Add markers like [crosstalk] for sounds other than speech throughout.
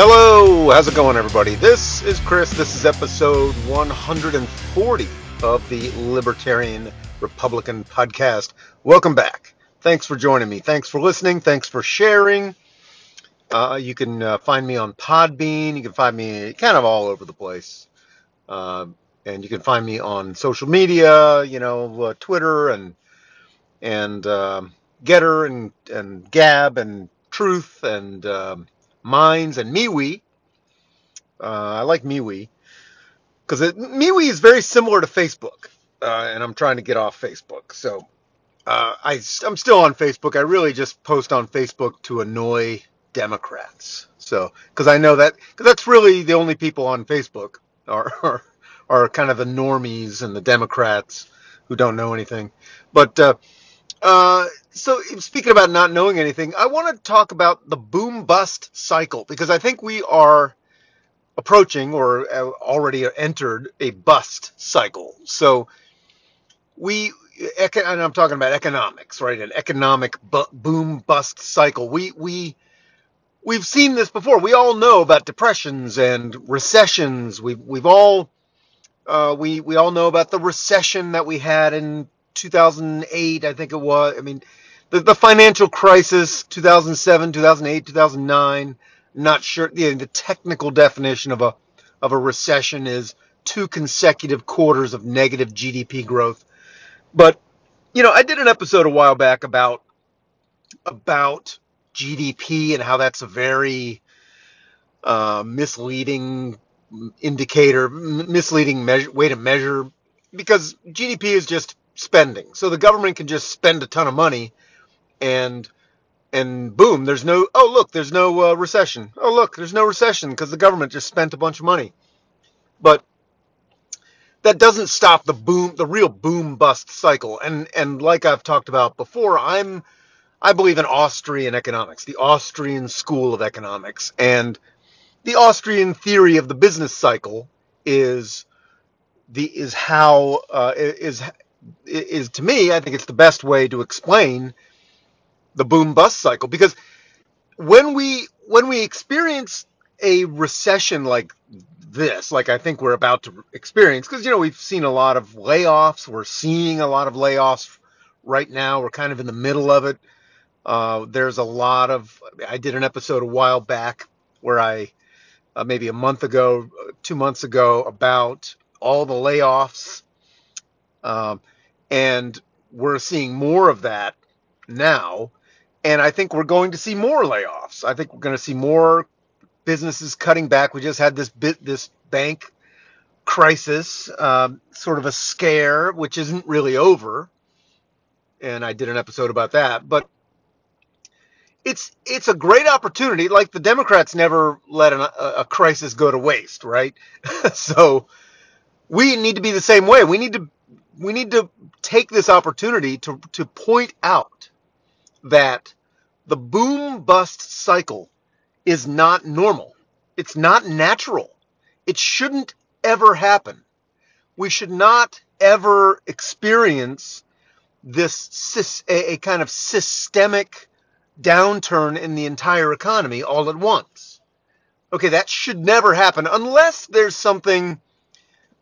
Hello, how's it going, everybody? This is Chris. This is episode 140 of the Libertarian Republican Podcast. Welcome back. Thanks for joining me. Thanks for listening. Thanks for sharing. Uh, you can uh, find me on Podbean. You can find me kind of all over the place. Uh, and you can find me on social media, you know, uh, Twitter and and um, Gettr and and Gab and Truth and um, Minds and MeWe. Uh, I like MeWe because MeWe is very similar to Facebook, uh, and I'm trying to get off Facebook. So uh, I, I'm still on Facebook. I really just post on Facebook to annoy Democrats. So because I know that because that's really the only people on Facebook are, are are kind of the normies and the Democrats who don't know anything. But uh, so speaking about not knowing anything, I want to talk about the boom bust cycle because I think we are approaching or uh, already entered a bust cycle. So we and I'm talking about economics, right? An economic boom bust cycle. We we we've seen this before. We all know about depressions and recessions. We've we've all uh, we we all know about the recession that we had in 2008, I think it was. I mean, the, the financial crisis, 2007, 2008, 2009. Not sure. The, the technical definition of a of a recession is two consecutive quarters of negative GDP growth. But you know, I did an episode a while back about about GDP and how that's a very uh, misleading indicator, misleading measure, way to measure, because GDP is just spending. So the government can just spend a ton of money, and and boom, there's no. Oh look, there's no uh, recession. Oh look, there's no recession because the government just spent a bunch of money. But that doesn't stop the boom, the real boom bust cycle. And and like I've talked about before, I'm I believe in Austrian economics, the Austrian school of economics, and the Austrian theory of the business cycle is the is how uh, is is to me I think it's the best way to explain the boom bust cycle. Because when we when we experience a recession like this like I think we're about to experience because you know we've seen a lot of layoffs. We're seeing a lot of layoffs right now. We're kind of in the middle of it. Uh, there's a lot of I did an episode a while back where I uh, maybe a month ago, two months ago, about all the layoffs. Um, and we're seeing more of that now. And I think we're going to see more layoffs. I think we're going to see more businesses cutting back. We just had this bit, this bank crisis, um, sort of a scare, which isn't really over. And I did an episode about that. But it's it's a great opportunity. Like the Democrats never let an, a, a crisis go to waste, right? [laughs] so we need to be the same way. We need to we need to take this opportunity to to point out that the boom bust cycle is not normal. It's not natural. It shouldn't ever happen. We should not ever experience this a, kind of systemic downturn in the entire economy all at once. Okay, that should never happen unless there's something,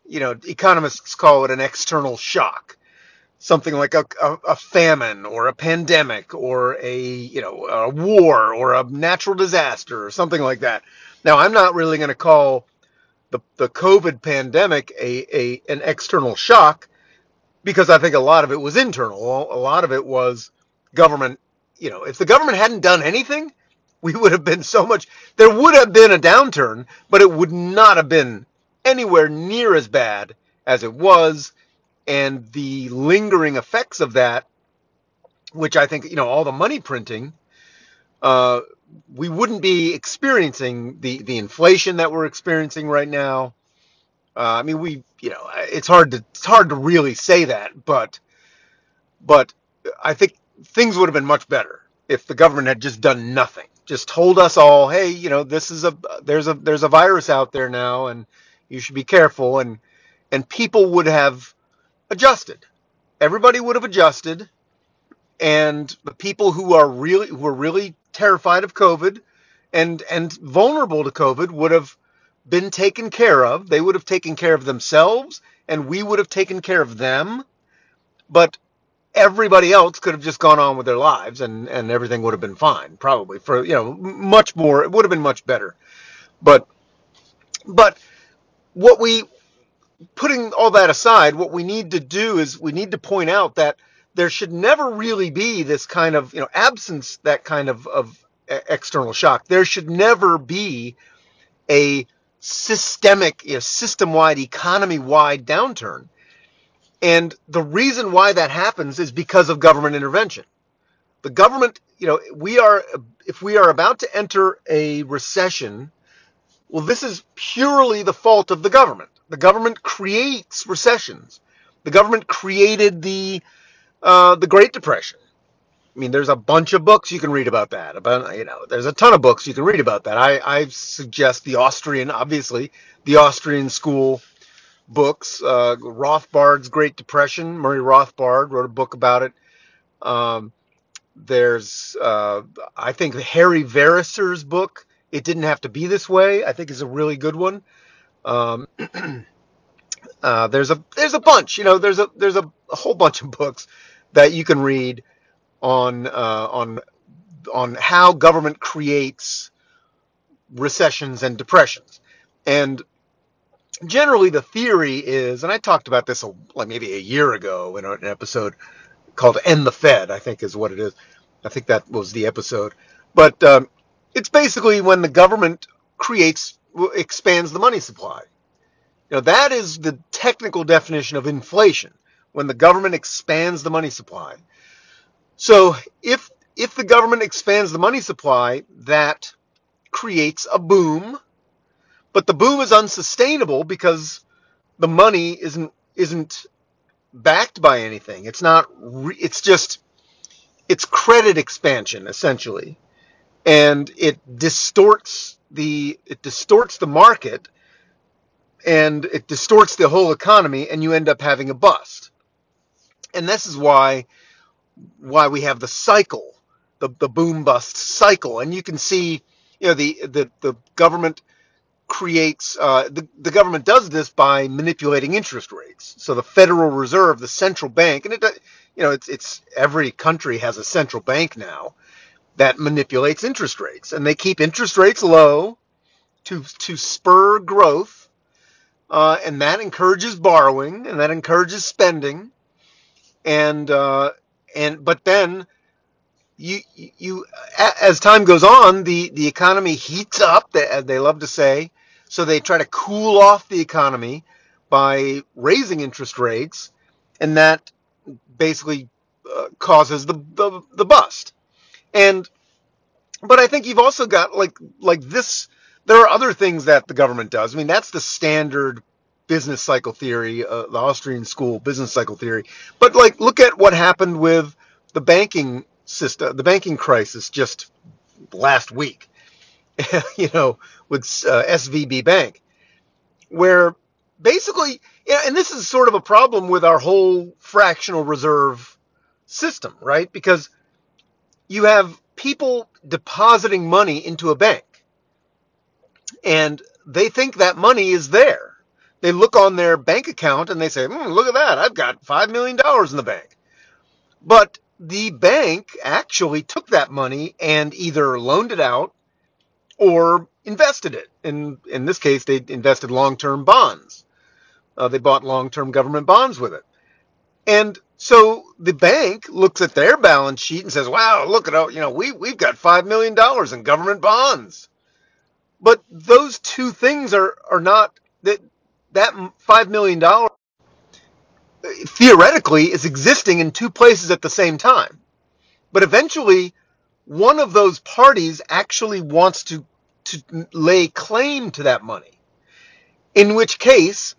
you know, economists call it an external shock. Something like a, a, a famine or a pandemic or a, you know, a war or a natural disaster or something like that. Now, I'm not really going to call the, the COVID pandemic a, a, an external shock because I think a lot of it was internal. A lot of it was government you know, if the government hadn't done anything, we would have been so much. There would have been a downturn, but it would not have been anywhere near as bad as it was. And the lingering effects of that, which I think, you know, all the money printing, uh, we wouldn't be experiencing the, the inflation that we're experiencing right now. Uh, I mean, we, you know, it's hard to it's hard to really say that, but but I think things would have been much better if the government had just done nothing. Just told us all, hey, you know, this is a there's a there's a virus out there now, and you should be careful, and and people would have adjusted. Everybody would have adjusted, and the people who are really who are really terrified of COVID, and and vulnerable to COVID would have been taken care of. They would have taken care of themselves, and we would have taken care of them. But everybody else could have just gone on with their lives, and and everything would have been fine, probably for you know much more. It would have been much better. But but what we putting all that aside, what we need to do is we need to point out that there should never really be this kind of you know absence that kind of of external shock. There should never be a systemic, you know, system-wide, economy-wide downturn. And the reason why that happens is because of government intervention. The government, you know, we are if we are about to enter a recession, well, this is purely the fault of the government. The government creates recessions. The government created the uh, the Great Depression. I mean, there's a bunch of books you can read about that. About you know, there's a ton of books you can read about that. I, I suggest the Austrian, obviously, the Austrian school books. Uh, Rothbard's Great Depression. Murray Rothbard wrote a book about it. Um, there's, uh, I think, Harry Veryser's book. It didn't have to be this way. I think is a really good one. Um, [clears throat] uh, there's a there's a bunch. You know, there's a there's a, a whole bunch of books that you can read on uh, on on how government creates recessions and depressions. And generally, the theory is, and I talked about this a, like maybe a year ago in an episode called "End the Fed," I think is what it is. I think that was the episode. But um, it's basically when the government creates expands the money supply. Now that is the technical definition of inflation. When the government expands the money supply. So if if the government expands the money supply, that creates a boom, but the boom is unsustainable because the money isn't isn't backed by anything. It's not. It's just it's credit expansion essentially, and it distorts the it distorts the market, and it distorts the whole economy, and you end up having a bust. And this is why why we have the cycle, the, the boom bust cycle. And you can see, you know, the, the, the government creates, uh, the, the government does this by manipulating interest rates. So the Federal Reserve, the central bank, and it, you know, it's, it's every country has a central bank now that manipulates interest rates. And they keep interest rates low to, to spur growth. Uh, and that encourages borrowing and that encourages spending. And, uh, and but then you you as time goes on, the the economy heats up. As they love to say, so they try to cool off the economy by raising interest rates, and that basically uh, causes the, the the bust. And but I think you've also got like like this. There are other things that the government does. I mean, that's the standard business cycle theory, uh, the Austrian school business cycle theory. But like, look at what happened with the banking system, the banking crisis just last week. [laughs] you know, with uh, SVB Bank, where basically, and this is sort of a problem with our whole fractional reserve system, right? Because you have people depositing money into a bank and they think that money is there they look on their bank account and they say, hmm, look at that, I've got $5 million in the bank. But the bank actually took that money and either loaned it out or invested it. In, in this case, they invested long term bonds. Uh, they bought long term government bonds with it. And so the bank looks at their balance sheet and says, wow, look at all, you know, we, we've got $5 million in government bonds. But those two things are, are not, that that $5 million theoretically is existing in two places at the same time. But eventually, one of those parties actually wants to, to lay claim to that money. In which case,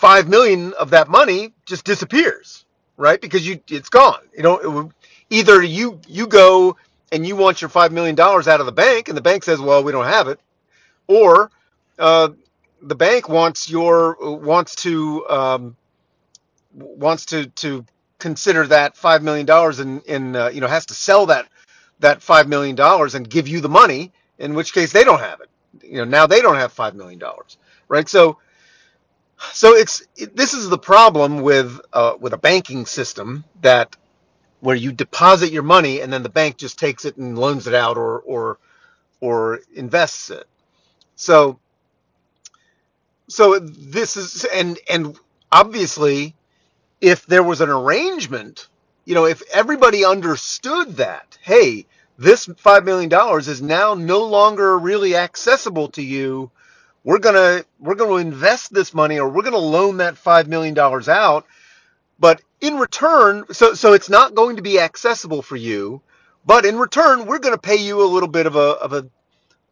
five million of that money just disappears, right? Because you it's gone. You know, either you you go and you want your five million dollars out of the bank, and the bank says, "Well, we don't have it," or uh, the bank wants your wants to um, wants to to consider that five million dollars in in uh, you know has to sell that that five million dollars and give you the money in which case they don't have it. You know, now they don't have five million dollars, right? So, so it's it, this is the problem with uh, with a banking system that where you deposit your money and then the bank just takes it and loans it out or or or invests it. So, so this is and and obviously, if there was an arrangement, you know, if everybody understood that, hey this $5 million is now no longer really accessible to you. We're going to we're to invest this money or we're going to loan that $5 million out. But in return, so so it's not going to be accessible for you, but in return, we're going to pay you a little bit of a of a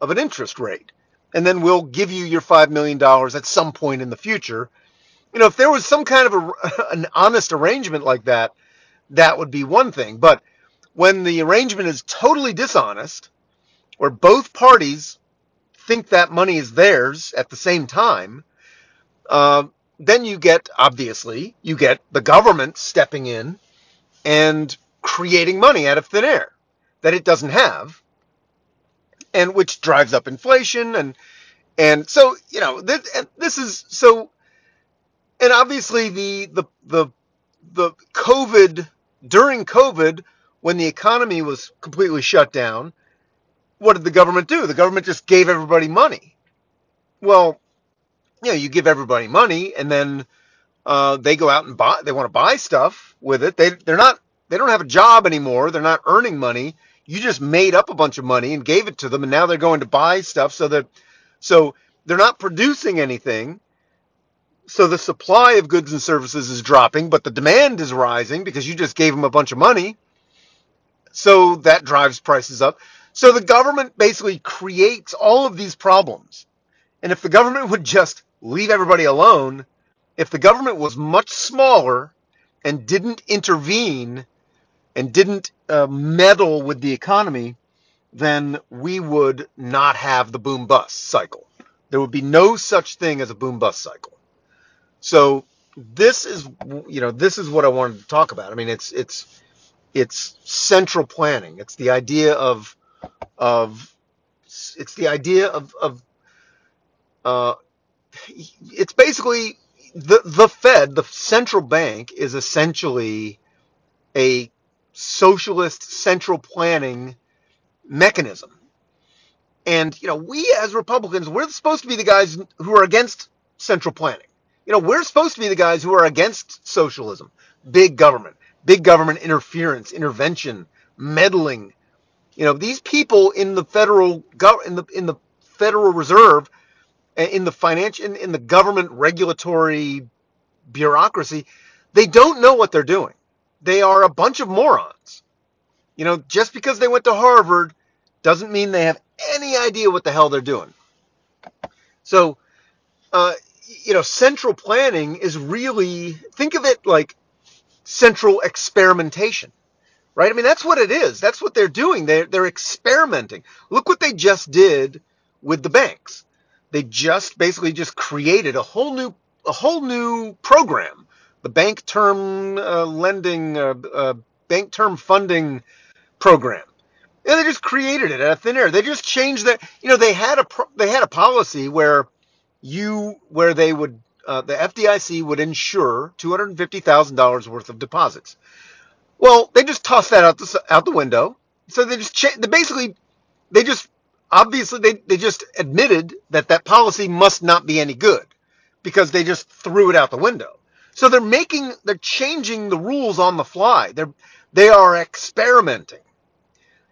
of an interest rate. And then we'll give you your $5 million at some point in the future. You know, if there was some kind of a, [laughs] an honest arrangement like that, that would be one thing. But when the arrangement is totally dishonest, or both parties think that money is theirs at the same time, uh, then you get, obviously, you get the government stepping in and creating money out of thin air that it doesn't have, and which drives up inflation and and so you know this, this is so, and obviously the the the the COVID during COVID when the economy was completely shut down, what did the government do? The government just gave everybody money. Well, you know, you give everybody money, and then uh, they go out and buy. They want to buy stuff with it. They they're not. They don't have a job anymore. They're not earning money. You just made up a bunch of money and gave it to them, and now they're going to buy stuff. So that so they're not producing anything. So the supply of goods and services is dropping, but the demand is rising because you just gave them a bunch of money. So that drives prices up. So the government basically creates all of these problems. And if the government would just leave everybody alone, if the government was much smaller and didn't intervene and didn't uh, meddle with the economy, then we would not have the boom bust cycle. There would be no such thing as a boom bust cycle. So this is you know this is what I wanted to talk about. I mean it's it's it's central planning. It's the idea of of it's the idea of of uh, it's basically the the Fed, the central bank, is essentially a socialist central planning mechanism. And you know, we as Republicans, we're supposed to be the guys who are against central planning. You know, we're supposed to be the guys who are against socialism, big government big government interference, intervention, meddling. You know, these people in the federal gov- in the in the Federal Reserve, in the financial in, in the government regulatory bureaucracy, they don't know what they're doing. They are a bunch of morons. You know, just because they went to Harvard doesn't mean they have any idea what the hell they're doing. So, uh, you know, central planning is really think of it like central experimentation. Right? I mean, that's what it is. That's what they're doing. They're, they're experimenting. Look what they just did with the banks. They just basically just created a whole new a whole new program, the bank term uh, lending, uh, uh, bank term funding program. And they just created it out of thin air. They just changed that. You know, they had a they had a policy where you where they would uh, the FDIC would insure $250,000 worth of deposits. Well, they just tossed that out the, out the window. So they just cha- they basically they just obviously they, they just admitted that that policy must not be any good because they just threw it out the window. So they're making they're changing the rules on the fly. They're they are experimenting.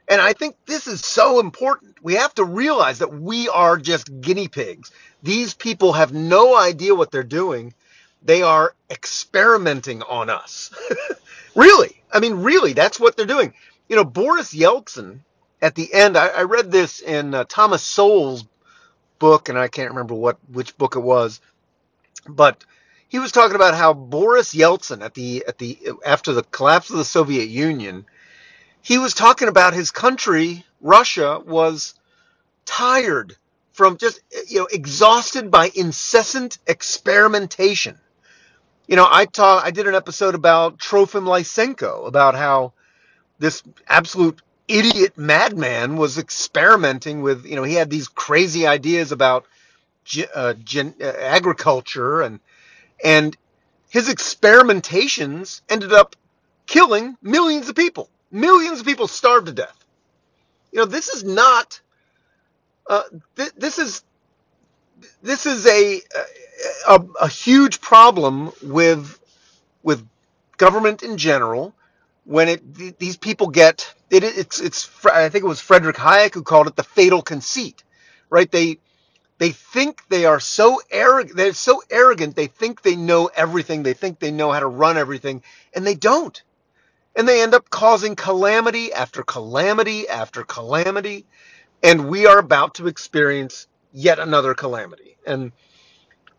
And I think this is so important. We have to realize that we are just guinea pigs. These people have no idea what they're doing. They are experimenting on us. [laughs] really. I mean, really, that's what they're doing. You know, Boris Yeltsin, at the end, I, I read this in uh, Thomas Sowell's book, and I can't remember what which book it was, but he was talking about how Boris Yeltsin, at the at the after the collapse of the Soviet Union, he was talking about his country, Russia, was tired from just, you know, exhausted by incessant experimentation. You know, I taught, I did an episode about Trofim Lysenko, about how this absolute idiot madman was experimenting with, you know, he had these crazy ideas about uh, gen, uh, agriculture and and his experimentations ended up killing millions of people. Millions of people starved to death. You know, this is not. Uh, th- this is this is a, a a huge problem with with government in general when it these people get it, it's it's I think it was Frederick Hayek who called it the fatal conceit, right? They they think they are so arrogant. They're so arrogant. They think they know everything. They think they know how to run everything, and they don't. And they end up causing calamity after calamity after calamity. And we are about to experience yet another calamity. And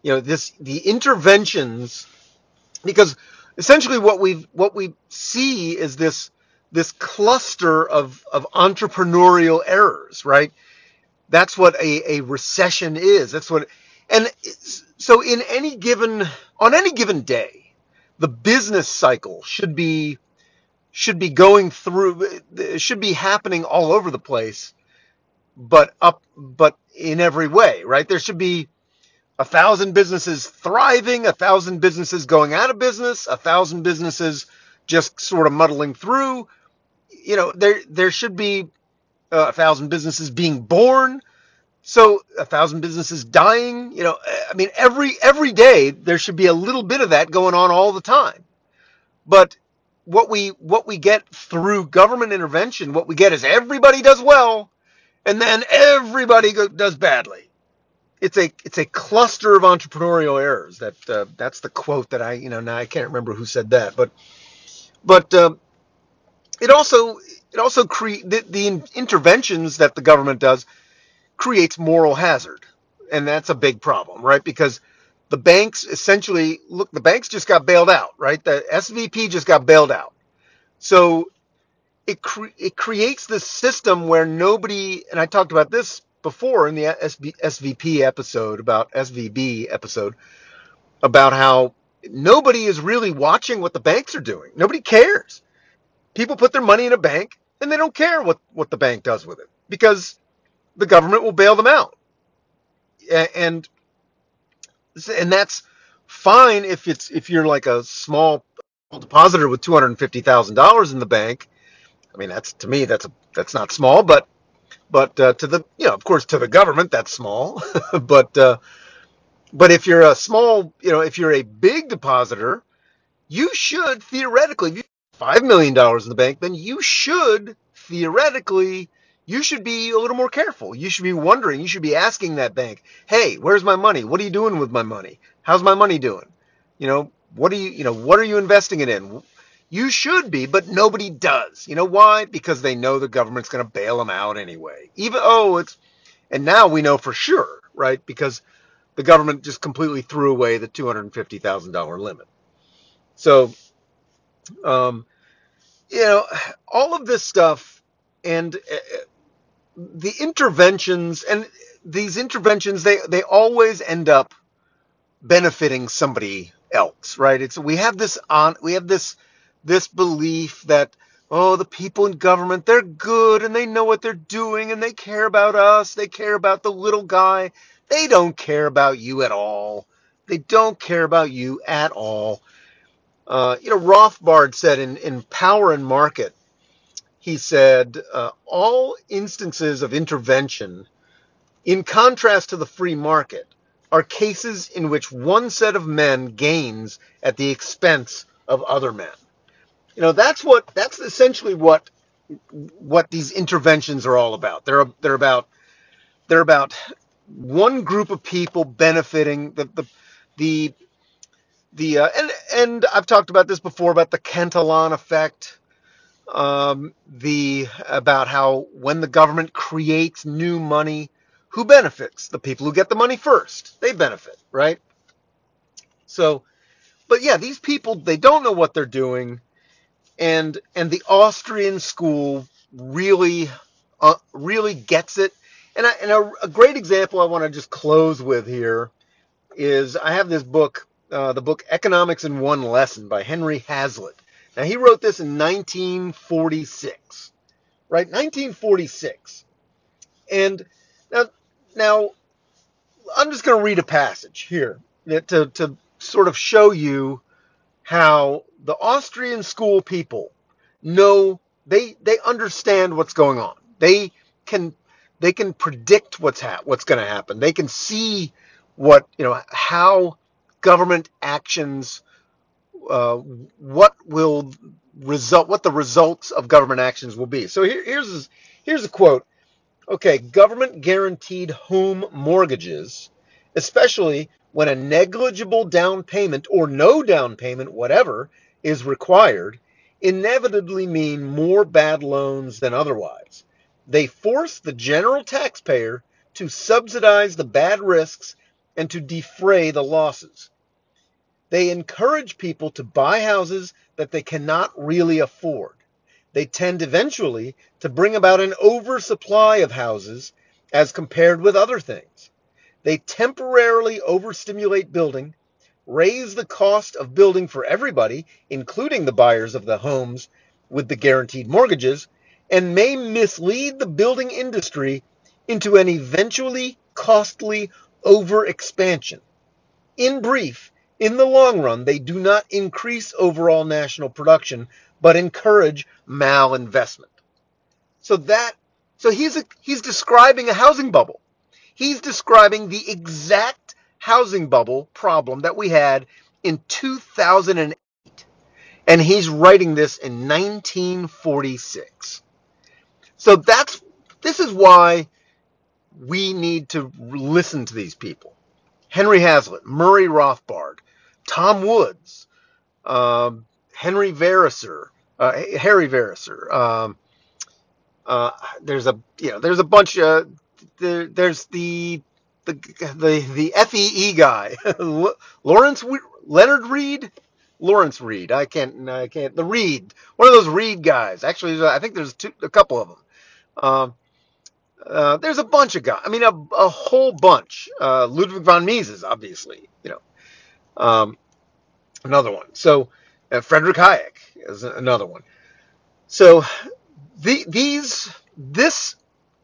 you know this the interventions because essentially what we what we see is this this cluster of of entrepreneurial errors, right? That's what a, a recession is. That's what, and so in any given, on any given day, the business cycle should be, should be going through, should be happening all over the place, but up, but in every way, right? There should be a thousand businesses thriving, a thousand businesses going out of business, a thousand businesses just sort of muddling through. You know, there, there should be uh, a thousand businesses being born. So a thousand businesses dying, you know, I mean, every every day there should be a little bit of that going on all the time. But what we what we get through government intervention, what we get is everybody does well, and then everybody go, does badly. It's a it's a cluster of entrepreneurial errors. That uh, that's the quote that I you know now I can't remember who said that, but but uh, it also it also create the, the interventions that the government does creates moral hazard. And that's a big problem, right? Because the banks essentially look the banks just got bailed out, right? The SVP just got bailed out. So it cre- it creates this system where nobody and I talked about this before in the SB, SVP episode about SVB episode about how nobody is really watching what the banks are doing. Nobody cares. People put their money in a bank and they don't care what, what the bank does with it because the government will bail them out. And and that's fine if it's if you're like a small depositor with two hundred and fifty thousand dollars in the bank. I mean, that's to me that's a, that's not small, but but uh, to the you know of course to the government that's small, [laughs] but uh, but if you're a small you know if you're a big depositor, you should theoretically if you have five million dollars in the bank, then you should theoretically you should be a little more careful. You should be wondering, you should be asking that bank, hey, where's my money? What are you doing with my money? How's my money doing? You know, what are you, you know, what are you investing it in? You should be, but nobody does. You know why? Because they know the government's going to bail them out anyway. Even, oh, it's, and now we know for sure, right? Because the government just completely threw away the $250,000 limit. So, um, you know, all of this stuff and uh, the interventions and these interventions they they always end up benefiting somebody else right it's we have this on we have this this belief that oh the people in government they're good and they know what they're doing and they care about us. They care about the little guy. They don't care about you at all. They don't care about you at all. Uh, you know rothbard said in in power and market he said, uh, all instances of intervention, in contrast to the free market, are cases in which one set of men gains at the expense of other men. You know, that's what that's essentially what what these interventions are all about. They're they're about they're about one group of people benefiting the the the the uh, and and I've talked about this before about the Cantillon effect um, the about how when the government creates new money, who benefits? The people who get the money first. They benefit, right? So, but yeah, these people they don't know what they're doing, and and the Austrian school really uh, really gets it. And, I, and a, a great example I want to just close with here is I have this book, uh, the book Economics in One Lesson by Henry Hazlitt. Now, he wrote this in 1946. right? 1946. And now, now I'm just going to read a passage here to, to sort of show you how the Austrian school people know they they understand what's going on. They can they can predict what's ha- what's going to happen. They can see what you know how government actions uh, what will result what the results of government actions will be. So here, here's here's a quote. Okay, government guaranteed home mortgages, especially when a negligible down payment or no down payment, whatever, is required, inevitably mean more bad loans than otherwise. They force the general taxpayer to subsidize the bad risks and to defray the losses. They encourage people to buy houses that they cannot really afford. They tend eventually to bring about an oversupply of houses as compared with other things. They temporarily overstimulate building, raise the cost of building for everybody, including the buyers of the homes with the guaranteed mortgages, and may mislead the building industry into an eventually costly overexpansion. In brief, in the long run, they do not increase overall national production, but encourage malinvestment. So that so he's a, he's describing a housing bubble. He's describing the exact housing bubble problem that we had in 2008. And he's writing this in 1946. So that's this is why we need to listen to these people. Henry Hazlitt, Murray Rothbard, Tom Woods, um, Henry Veryser, uh, Harry Veryser. Um, uh, there's a you know there's a bunch of there, there's the the the the FEE guy, [laughs] Lawrence Leonard Reed, Lawrence Reed. I can't I can't the Reed, one of those Reed guys. Actually, I think there's two, a couple of them. Um, uh, there's a bunch of guys. I mean, a, a whole bunch. Uh, Ludwig von Mises, obviously, you know, um, another one. So uh, Frederick Hayek is another one. So the, these this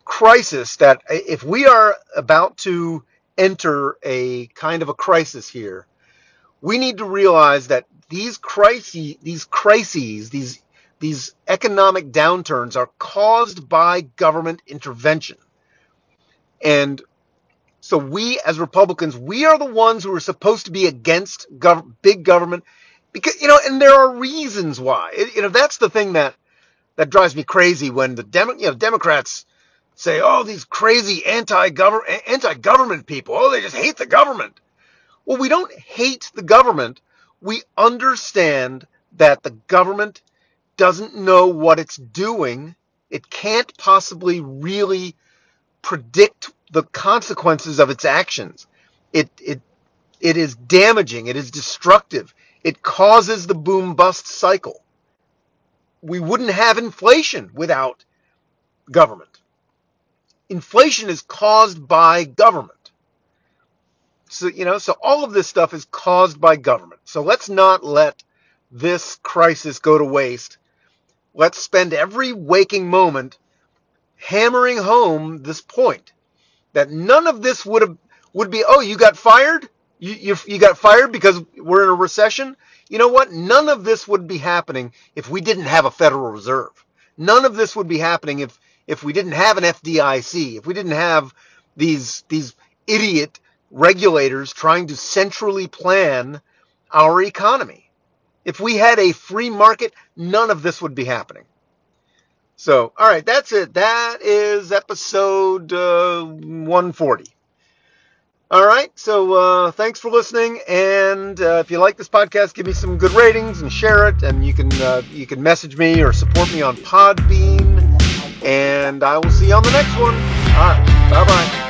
crisis that if we are about to enter a kind of a crisis here, we need to realize that these crises, these crises, these these economic downturns are caused by government intervention. And so we as Republicans, we are the ones who are supposed to be against gov- big government because you know, and there are reasons why. It, you know, that's the thing that that drives me crazy when the Demo- you know, Democrats say, "Oh, these crazy anti-government people. Oh, they just hate the government." Well, we don't hate the government. We understand that the government doesn't know what it's doing. It can't possibly really predict the consequences of its actions. It it it is damaging, it is destructive. It causes the boom bust cycle. We wouldn't have inflation without government. Inflation is caused by government. So, you know, so all of this stuff is caused by government. So let's not let this crisis go to waste. Let's spend every waking moment hammering home this point that none of this would have would be oh you got fired you, you you got fired because we're in a recession you know what none of this would be happening if we didn't have a federal reserve none of this would be happening if if we didn't have an FDIC if we didn't have these these idiot regulators trying to centrally plan our economy if we had a free market none of this would be happening so, all right, that's it. That is episode uh, 140. All right, so uh, thanks for listening, and uh, if you like this podcast, give me some good ratings and share it. And you can uh, you can message me or support me on Podbean, and I will see you on the next one. All right, bye bye.